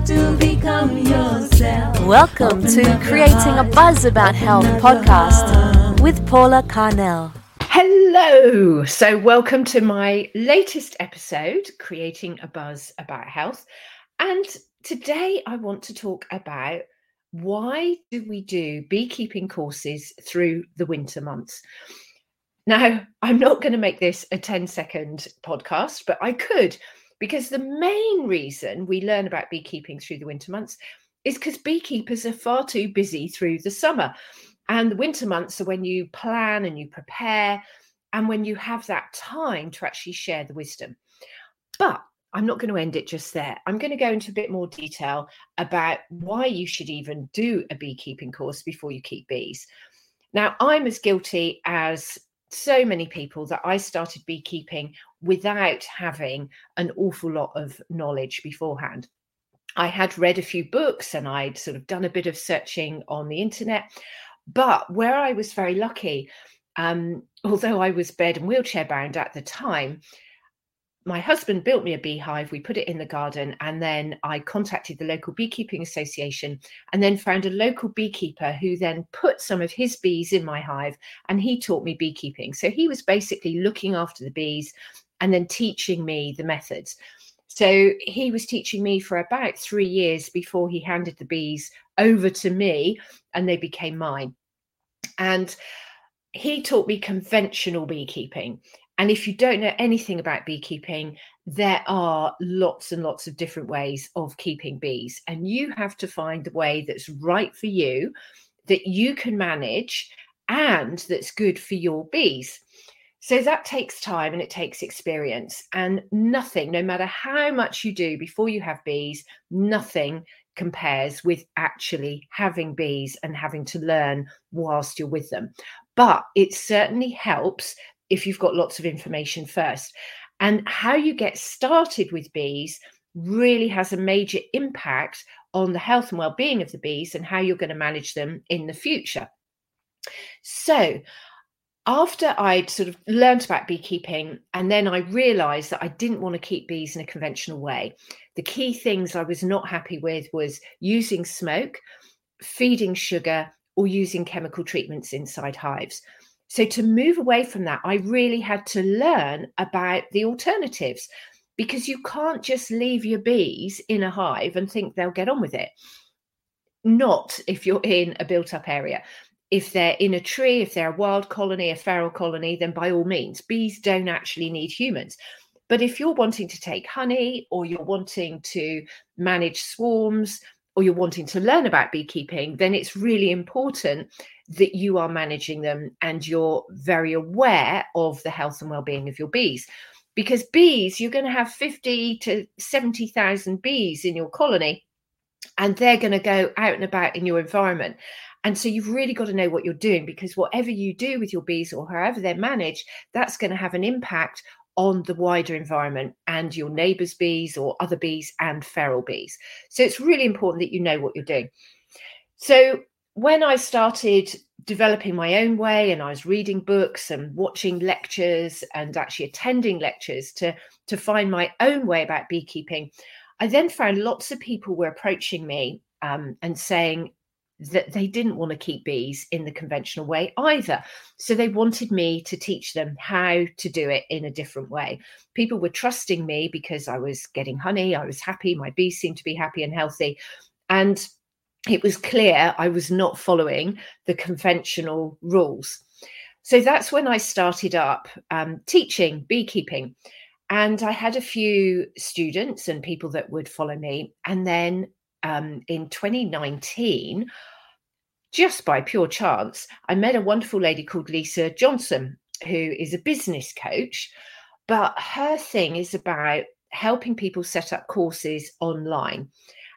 have to become yourself. Welcome Open to Creating a Buzz About Health open up podcast with Paula Carnell. Hello. So, welcome to my latest episode, Creating a Buzz About Health. And today I want to talk about why do we do beekeeping courses through the winter months? Now, I'm not going to make this a 10 second podcast, but I could because the main reason we learn about beekeeping through the winter months is because beekeepers are far too busy through the summer. And the winter months are when you plan and you prepare and when you have that time to actually share the wisdom. But I'm not going to end it just there. I'm going to go into a bit more detail about why you should even do a beekeeping course before you keep bees. Now, I'm as guilty as so many people that I started beekeeping without having an awful lot of knowledge beforehand. I had read a few books and I'd sort of done a bit of searching on the internet. But where I was very lucky, um, although I was bed and wheelchair bound at the time, my husband built me a beehive. We put it in the garden, and then I contacted the local beekeeping association and then found a local beekeeper who then put some of his bees in my hive and he taught me beekeeping. So he was basically looking after the bees and then teaching me the methods. So he was teaching me for about three years before he handed the bees over to me and they became mine. And he taught me conventional beekeeping. And if you don't know anything about beekeeping, there are lots and lots of different ways of keeping bees. And you have to find the way that's right for you, that you can manage, and that's good for your bees. So that takes time and it takes experience. And nothing, no matter how much you do before you have bees, nothing compares with actually having bees and having to learn whilst you're with them. But it certainly helps if you've got lots of information first. And how you get started with bees really has a major impact on the health and well-being of the bees and how you're going to manage them in the future. So, after I'd sort of learned about beekeeping, and then I realized that I didn't want to keep bees in a conventional way. The key things I was not happy with was using smoke, feeding sugar, or using chemical treatments inside hives. So, to move away from that, I really had to learn about the alternatives because you can't just leave your bees in a hive and think they'll get on with it. Not if you're in a built up area. If they're in a tree, if they're a wild colony, a feral colony, then by all means, bees don't actually need humans. But if you're wanting to take honey or you're wanting to manage swarms or you're wanting to learn about beekeeping, then it's really important that you are managing them and you're very aware of the health and well-being of your bees. Because bees, you're going to have 50 to 70,000 bees in your colony, and they're going to go out and about in your environment. And so you've really got to know what you're doing because whatever you do with your bees or however they're managed, that's going to have an impact on the wider environment and your neighbours' bees or other bees and feral bees. So it's really important that you know what you're doing. So when I started developing my own way and I was reading books and watching lectures and actually attending lectures to, to find my own way about beekeeping, I then found lots of people were approaching me um, and saying, that they didn't want to keep bees in the conventional way either. So they wanted me to teach them how to do it in a different way. People were trusting me because I was getting honey, I was happy, my bees seemed to be happy and healthy. And it was clear I was not following the conventional rules. So that's when I started up um, teaching beekeeping. And I had a few students and people that would follow me. And then um, in 2019, just by pure chance, I met a wonderful lady called Lisa Johnson, who is a business coach. But her thing is about helping people set up courses online.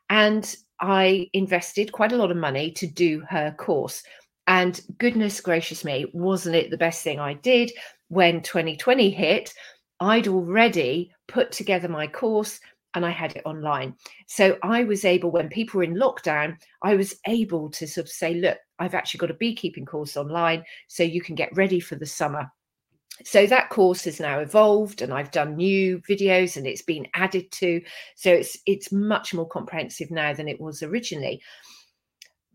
And I invested quite a lot of money to do her course. And goodness gracious me, wasn't it the best thing I did when 2020 hit? I'd already put together my course and I had it online. So I was able, when people were in lockdown, I was able to sort of say, look, I've actually got a beekeeping course online, so you can get ready for the summer. So that course has now evolved and i've done new videos and it's been added to. So it's it's much more comprehensive now than it was originally.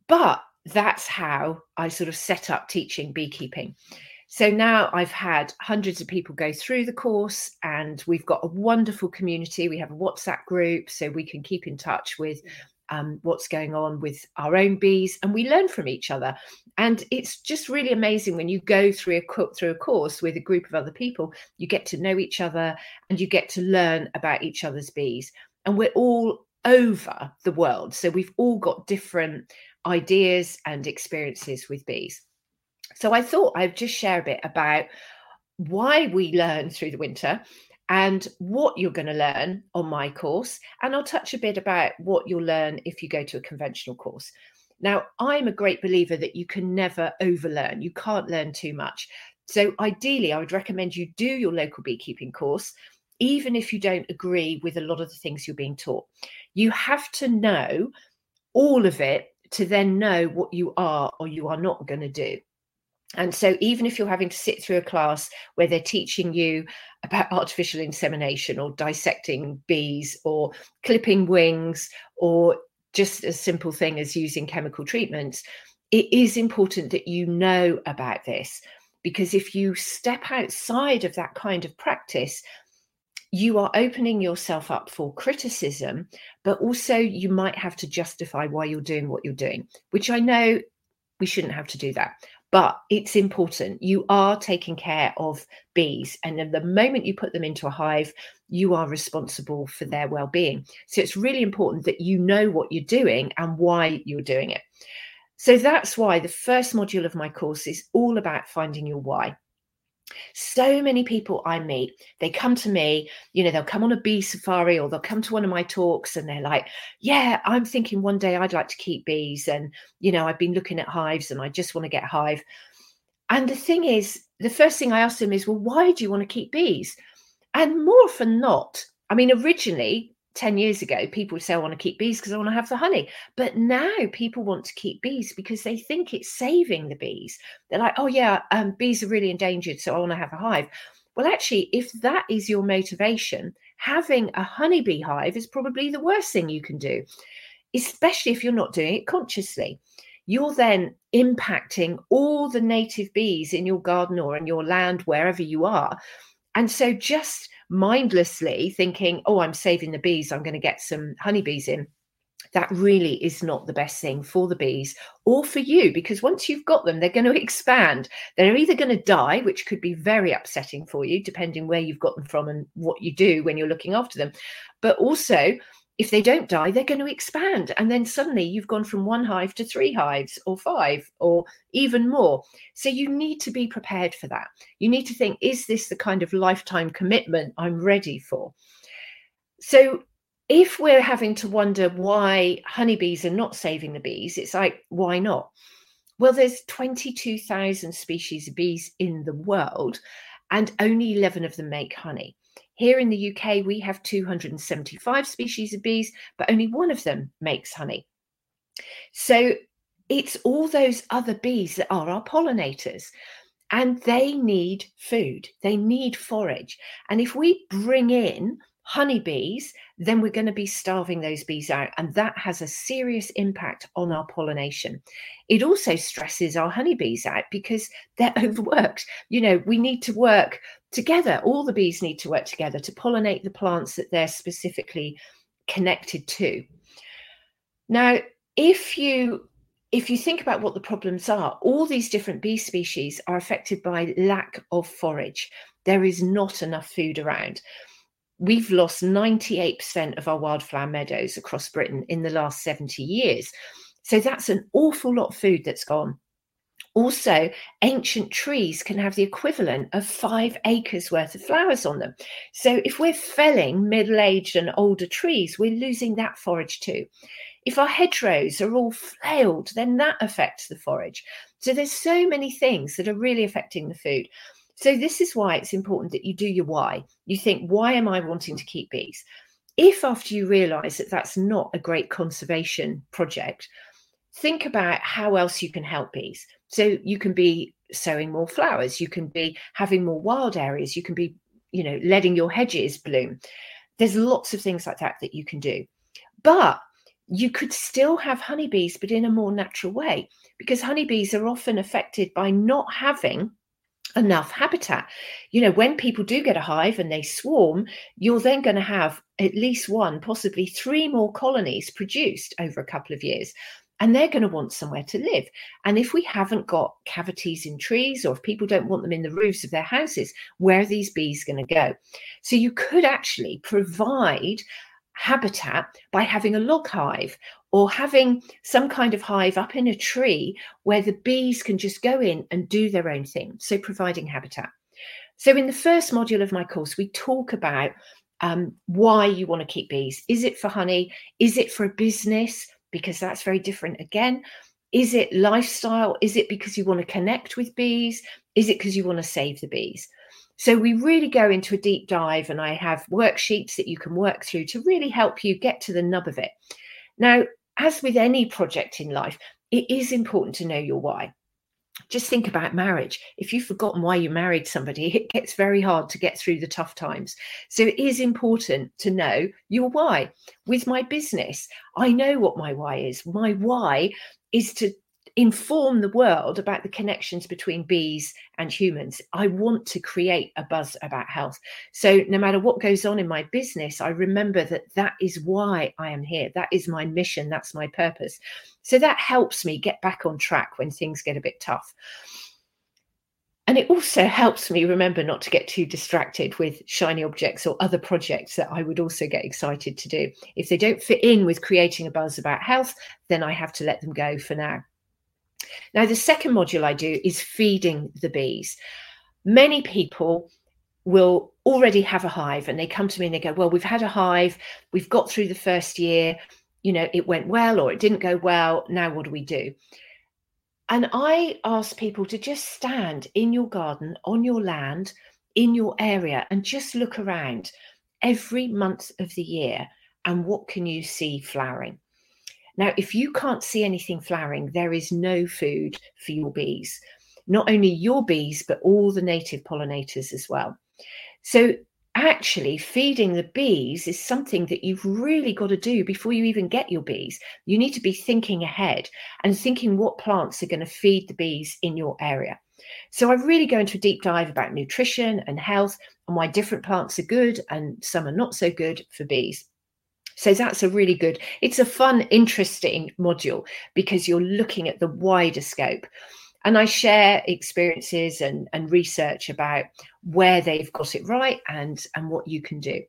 But that's how i sort of set up teaching beekeeping. So now i've had hundreds of people go through the course and we've got a wonderful community. We have a whatsapp group so we can keep in touch with mm. Um, what's going on with our own bees and we learn from each other. And it's just really amazing when you go through a through a course with a group of other people you get to know each other and you get to learn about each other's bees. And we're all over the world so we've all got different ideas and experiences with bees. So i thought i'd just share a bit about why we learn through the winter and what you're going to learn on my course. And I'll touch a bit about what you'll learn if you go to a conventional course. Now, I'm a great believer that you can never overlearn, you can't learn too much. So, ideally, I would recommend you do your local beekeeping course, even if you don't agree with a lot of the things you're being taught. You have to know all of it to then know what you are or you are not going to do. And so, even if you're having to sit through a class where they're teaching you about artificial insemination or dissecting bees or clipping wings or just a simple thing as using chemical treatments, it is important that you know about this. Because if you step outside of that kind of practice, you are opening yourself up for criticism, but also you might have to justify why you're doing what you're doing, which I know we shouldn't have to do that but it's important. You are taking care of bees, and the moment you put them into a hive, you are responsible for their well being. So it's really important that you know what you're doing and why you're doing it. So that's why the first module of my course is all about finding your why. So many people I meet, they come to me, you know, they'll come on a bee safari or they'll come to one of my talks and they're like, Yeah, I'm thinking one day I'd like to keep bees. And, you know, I've been looking at hives and I just want to get a hive. And the thing is, the first thing I ask them is, Well, why do you want to keep bees? And more often not, I mean, originally 10 years ago, people would say, I want to keep bees because I want to have the honey. But now people want to keep bees because they think it's saving the bees. They're like, oh, yeah, um, bees are really endangered, so I want to have a hive. Well, actually, if that is your motivation, having a honeybee hive is probably the worst thing you can do, especially if you're not doing it consciously. You're then impacting all the native bees in your garden or in your land, wherever you are. And so just mindlessly thinking, oh, I'm saving the bees, I'm going to get some honeybees in. That really is not the best thing for the bees or for you because once you've got them, they're going to expand. They're either going to die, which could be very upsetting for you, depending where you've got them from and what you do when you're looking after them. But also, if they don't die, they're going to expand. And then suddenly you've gone from one hive to three hives or five or even more. So you need to be prepared for that. You need to think, is this the kind of lifetime commitment I'm ready for? So if we're having to wonder why honeybees are not saving the bees, it's like, why not? Well, there's 22,000 species of bees in the world, and only 11 of them make honey. Here in the UK, we have 275 species of bees, but only one of them makes honey. So it's all those other bees that are our pollinators. And they need food, they need forage. And if we bring in honeybees, then we're going to be starving those bees out. And that has a serious impact on our pollination. It also stresses our honeybees out because they're overworked. You know, we need to work together. All the bees need to work together to pollinate the plants that they're specifically connected to. Now, if you if you think about what the problems are, all these different bee species are affected by lack of forage. There is not enough food around. We've lost 98% of our wildflower meadows across Britain in the last 70 years. So that's an awful lot of food that's gone. Also, ancient trees can have the equivalent of five acres worth of flowers on them. So, if we're felling middle aged and older trees, we're losing that forage too. If our hedgerows are all flailed, then that affects the forage. So, there's so many things that are really affecting the food. So, this is why it's important that you do your why. You think, why am I wanting to keep bees? If after you realize that that's not a great conservation project, think about how else you can help bees. So you can be sowing more flowers. You can be having more wild areas. You can be, you know, letting your hedges bloom. There's lots of things like that that you can do. But you could still have honeybees, but in a more natural way, because honeybees are often affected by not having enough habitat. You know, when people do get a hive and they swarm, you're then going to have at least one, possibly three more colonies produced over a couple of years. And they're going to want somewhere to live. And if we haven't got cavities in trees, or if people don't want them in the roofs of their houses, where are these bees going to go? So you could actually provide habitat by having a log hive or having some kind of hive up in a tree where the bees can just go in and do their own thing. So, providing habitat. So, in the first module of my course, we talk about um, why you want to keep bees. Is it for honey? Is it for a business? Because that's very different again. Is it lifestyle? Is it because you want to connect with bees? Is it because you want to save the bees? So we really go into a deep dive, and I have worksheets that you can work through to really help you get to the nub of it. Now, as with any project in life, it is important to know your why. Just think about marriage. If you've forgotten why you married somebody, it gets very hard to get through the tough times. So it is important to know your why. With my business, I know what my why is. My why is to inform the world about the connections between bees and humans. I want to create a buzz about health. So, no matter what goes on in my business, I remember that that is why I am here. That is my mission. That's my purpose. So, that helps me get back on track when things get a bit tough. And it also helps me remember not to get too distracted with shiny objects or other projects that I would also get excited to do. If they don't fit in with creating a buzz about health, then I have to let them go for now. Now, the second module I do is feeding the bees. Many people will already have a hive and they come to me and they go, Well, we've had a hive, we've got through the first year, you know, it went well or it didn't go well. Now, what do we do? And I ask people to just stand in your garden, on your land, in your area, and just look around every month of the year. And what can you see flowering? Now, if you can't see anything flowering, there is no food for your bees, not only your bees, but all the native pollinators as well. So, actually, feeding the bees is something that you've really got to do before you even get your bees. You need to be thinking ahead and thinking what plants are going to feed the bees in your area. So, I really go into a deep dive about nutrition and health and why different plants are good and some are not so good for bees. So that's a really good, it's a fun, interesting module because you're looking at the wider scope. And I share experiences and, and research about where they've got it right and, and what you can do.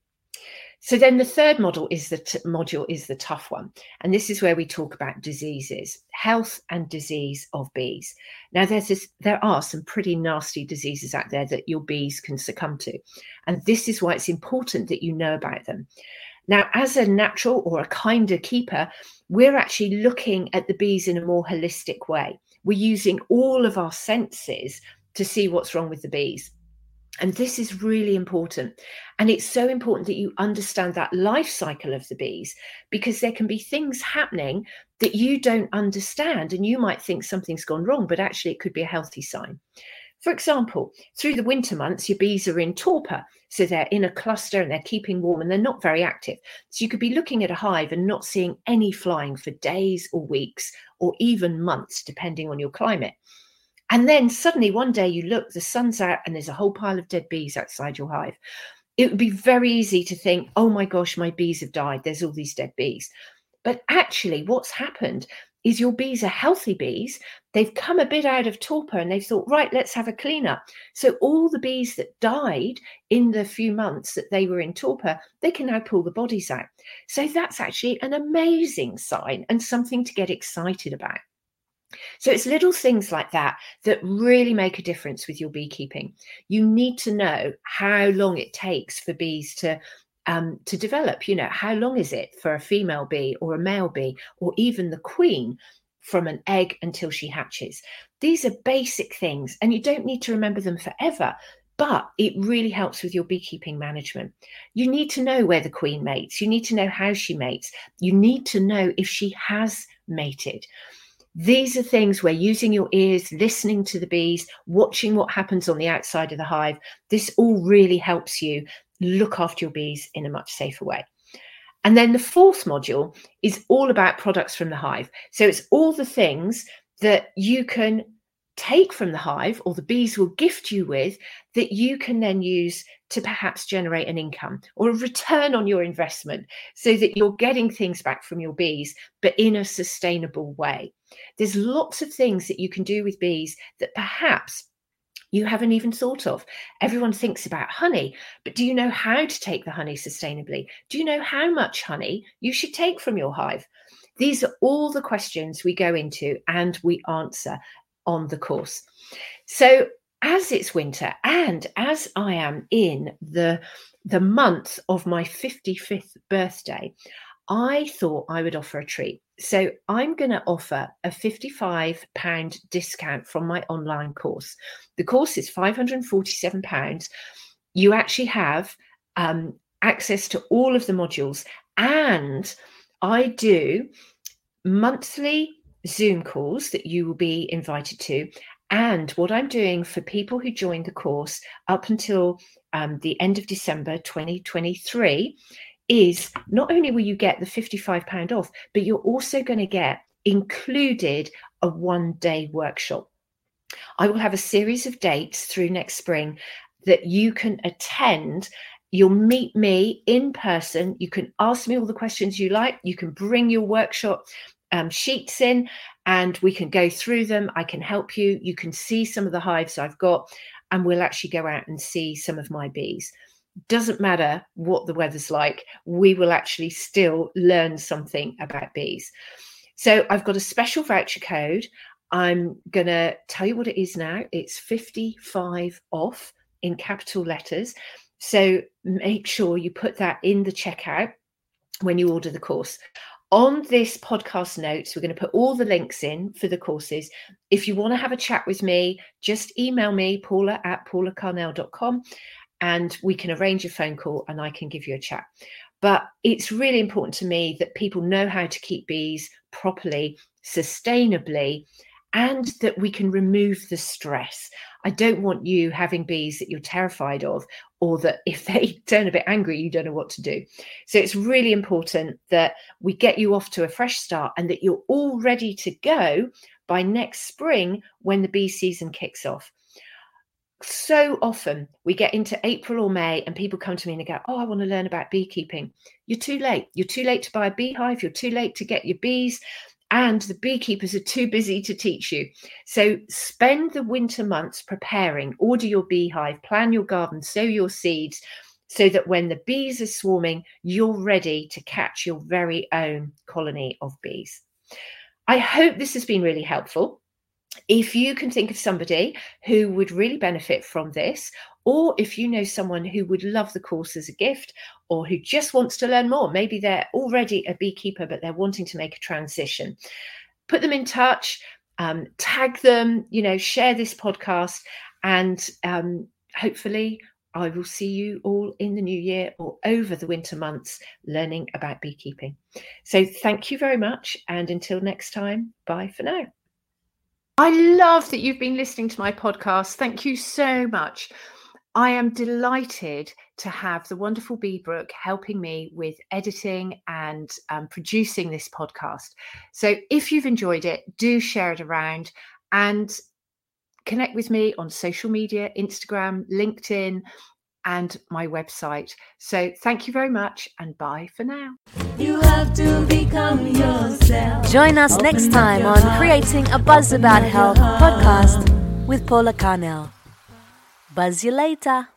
So then the third model is the t- module is the tough one, and this is where we talk about diseases, health and disease of bees. Now there's this, there are some pretty nasty diseases out there that your bees can succumb to, and this is why it's important that you know about them. Now, as a natural or a kinder keeper, we're actually looking at the bees in a more holistic way. We're using all of our senses to see what's wrong with the bees. And this is really important. And it's so important that you understand that life cycle of the bees because there can be things happening that you don't understand. And you might think something's gone wrong, but actually it could be a healthy sign. For example, through the winter months, your bees are in torpor. So they're in a cluster and they're keeping warm and they're not very active. So you could be looking at a hive and not seeing any flying for days or weeks or even months, depending on your climate. And then suddenly one day you look, the sun's out and there's a whole pile of dead bees outside your hive. It would be very easy to think, oh my gosh, my bees have died. There's all these dead bees. But actually, what's happened is your bees are healthy bees. They've come a bit out of torpor and they've thought, right, let's have a cleanup. So all the bees that died in the few months that they were in torpor, they can now pull the bodies out. So that's actually an amazing sign and something to get excited about. So it's little things like that that really make a difference with your beekeeping. You need to know how long it takes for bees to um, to develop. You know, how long is it for a female bee or a male bee or even the queen from an egg until she hatches? These are basic things, and you don't need to remember them forever. But it really helps with your beekeeping management. You need to know where the queen mates. You need to know how she mates. You need to know if she has mated These are things where using your ears, listening to the bees, watching what happens on the outside of the hive, this all really helps you look after your bees in a much safer way. And then the fourth module is all about products from the hive. So it's all the things that you can take from the hive or the bees will gift you with that you can then use to perhaps generate an income or a return on your investment so that you're getting things back from your bees, but in a sustainable way. There's lots of things that you can do with bees that perhaps you haven't even thought of. Everyone thinks about honey, but do you know how to take the honey sustainably? Do you know how much honey you should take from your hive? These are all the questions we go into and we answer on the course. So as it's winter and as I am in the the month of my 55th birthday, I thought I would offer a treat. So I'm going to offer a £55 discount from my online course. The course is £547. You actually have um, access to all of the modules, and I do monthly Zoom calls that you will be invited to. And what I'm doing for people who join the course up until um, the end of December 2023 is not only will you get the £55 off, but you're also going to get included a one day workshop. I will have a series of dates through next spring that you can attend. You'll meet me in person. You can ask me all the questions you like. You can bring your workshop um, sheets in and we can go through them. I can help you. You can see some of the hives I've got, and we'll actually go out and see some of my bees doesn't matter what the weather's like, we will actually still learn something about bees. So I've got a special voucher code. I'm going to tell you what it is now. It's 55 off in capital letters. So make sure you put that in the checkout when you order the course. On this podcast notes, we're going to put all the links in for the courses. If you want to have a chat with me, just email me, paula at paulacarnell.com, and we can arrange a phone call and I can give you a chat. But it's really important to me that people know how to keep bees properly, sustainably, and that we can remove the stress. I don't want you having bees that you're terrified of, or that if they turn a bit angry, you don't know what to do. So it's really important that we get you off to a fresh start and that you're all ready to go by next spring when the bee season kicks off so often we get into April or May and people come to me and they go, Oh, I want to learn about beekeeping. You're too late. You're too late to buy a beehive. You're too late to get your bees. And the beekeepers are too busy to teach you. So spend the winter months preparing, order your beehive, plan your garden, sow your seeds, so that when the bees are swarming, you're ready to catch your very own colony of bees. I hope this has been really helpful if you can think of somebody who would really benefit from this, or if you know someone who would love the course as a gift, or who just wants to learn more, maybe they're already a beekeeper, but they're wanting to make a transition, put them in touch, um, tag them, you know, share this podcast, and um, hopefully I will see you all in the new year or over the winter months learning about beekeeping. So, thank you very much. And until next time, bye for now. I love that you've been listening to my podcast. Thank you so much. I am delighted to have the wonderful Bee Brook helping me with editing and um, producing this podcast. So if you've enjoyed it, do share it around and connect with me on social media Instagram, LinkedIn, and my website. So thank you very much and bye for now. You have to become yourself. Join us next time on Creating a Buzz About Health podcast with Paula Carnell. Buzz you later.